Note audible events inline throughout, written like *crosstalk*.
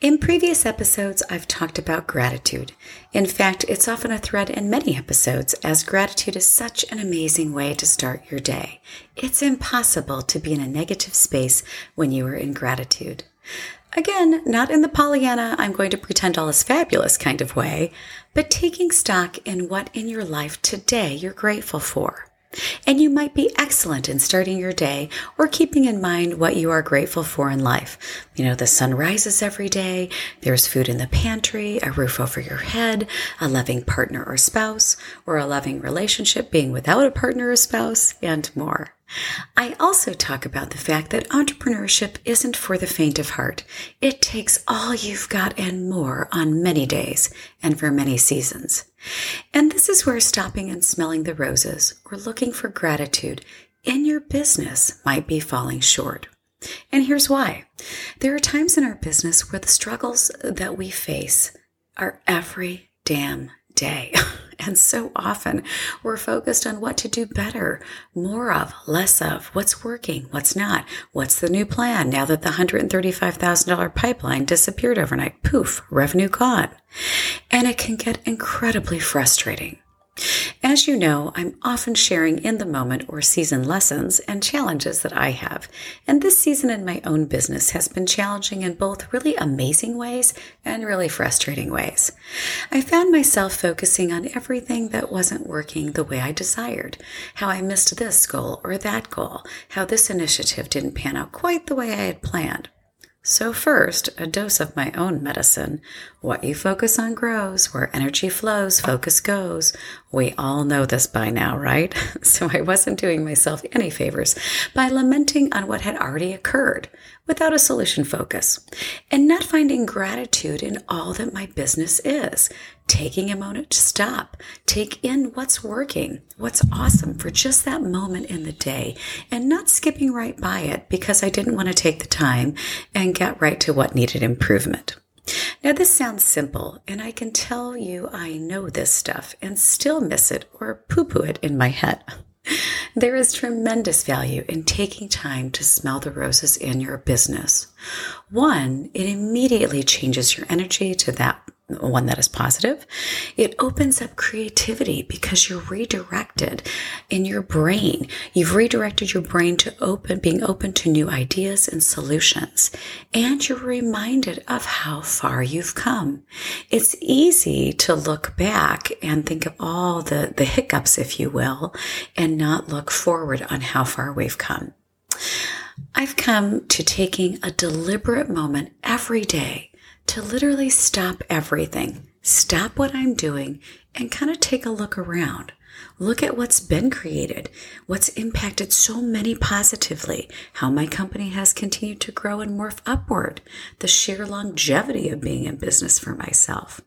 In previous episodes, I've talked about gratitude. In fact, it's often a thread in many episodes, as gratitude is such an amazing way to start your day. It's impossible to be in a negative space when you are in gratitude. Again, not in the Pollyanna, I'm going to pretend all is fabulous kind of way, but taking stock in what in your life today you're grateful for. And you might be excellent in starting your day or keeping in mind what you are grateful for in life. You know, the sun rises every day, there's food in the pantry, a roof over your head, a loving partner or spouse, or a loving relationship being without a partner or spouse, and more. I also talk about the fact that entrepreneurship isn't for the faint of heart. It takes all you've got and more on many days and for many seasons. And this is where stopping and smelling the roses or looking for gratitude in your business might be falling short. And here's why. There are times in our business where the struggles that we face are every damn day. *laughs* And so often we're focused on what to do better, more of, less of, what's working, what's not, what's the new plan now that the $135,000 pipeline disappeared overnight. Poof, revenue gone. And it can get incredibly frustrating. As you know, I'm often sharing in the moment or season lessons and challenges that I have. And this season in my own business has been challenging in both really amazing ways and really frustrating ways. I found myself focusing on everything that wasn't working the way I desired, how I missed this goal or that goal, how this initiative didn't pan out quite the way I had planned. So, first, a dose of my own medicine. What you focus on grows, where energy flows, focus goes. We all know this by now, right? *laughs* So, I wasn't doing myself any favors by lamenting on what had already occurred without a solution focus and not finding gratitude in all that my business is. Taking a moment to stop, take in what's working, what's awesome for just that moment in the day, and not skipping right by it because I didn't want to take the time and get right to what needed improvement. Now, this sounds simple, and I can tell you I know this stuff and still miss it or poo poo it in my head. *laughs* There is tremendous value in taking time to smell the roses in your business. One, it immediately changes your energy to that one that is positive. It opens up creativity because you're redirected in your brain. You've redirected your brain to open, being open to new ideas and solutions. And you're reminded of how far you've come. It's easy to look back and think of all the, the hiccups, if you will, and not look forward on how far we've come. I've come to taking a deliberate moment every day to literally stop everything, stop what I'm doing, and kind of take a look around. Look at what's been created, what's impacted so many positively, how my company has continued to grow and morph upward, the sheer longevity of being in business for myself.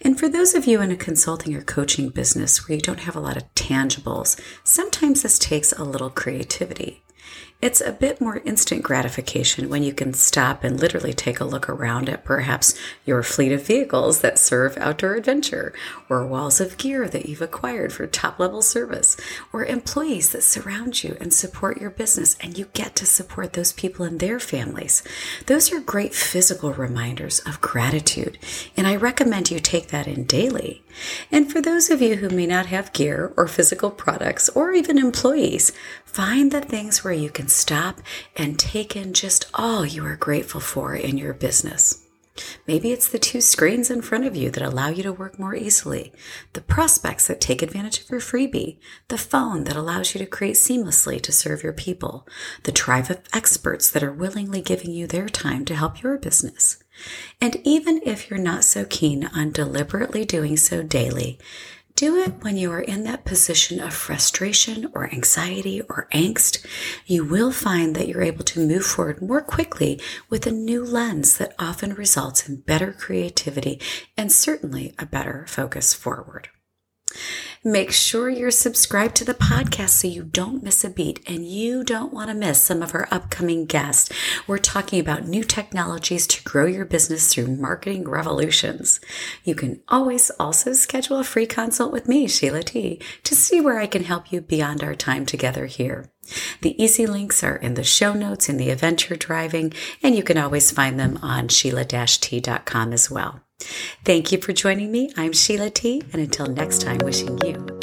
And for those of you in a consulting or coaching business where you don't have a lot of tangibles, sometimes this takes a little creativity. It's a bit more instant gratification when you can stop and literally take a look around at perhaps your fleet of vehicles that serve outdoor adventure, or walls of gear that you've acquired for top level service, or employees that surround you and support your business, and you get to support those people and their families. Those are great physical reminders of gratitude, and I recommend you take that in daily. And for those of you who may not have gear or physical products or even employees, find the things where you can stop and take in just all you are grateful for in your business. Maybe it's the two screens in front of you that allow you to work more easily, the prospects that take advantage of your freebie, the phone that allows you to create seamlessly to serve your people, the tribe of experts that are willingly giving you their time to help your business. And even if you're not so keen on deliberately doing so daily, Do it when you are in that position of frustration or anxiety or angst. You will find that you're able to move forward more quickly with a new lens that often results in better creativity and certainly a better focus forward. Make sure you're subscribed to the podcast so you don't miss a beat and you don't want to miss some of our upcoming guests. We're talking about new technologies to grow your business through marketing revolutions. You can always also schedule a free consult with me, Sheila T, to see where I can help you beyond our time together here. The easy links are in the show notes in the event you're driving, and you can always find them on sheila-t.com as well. Thank you for joining me. I'm Sheila T. And until next time, wishing you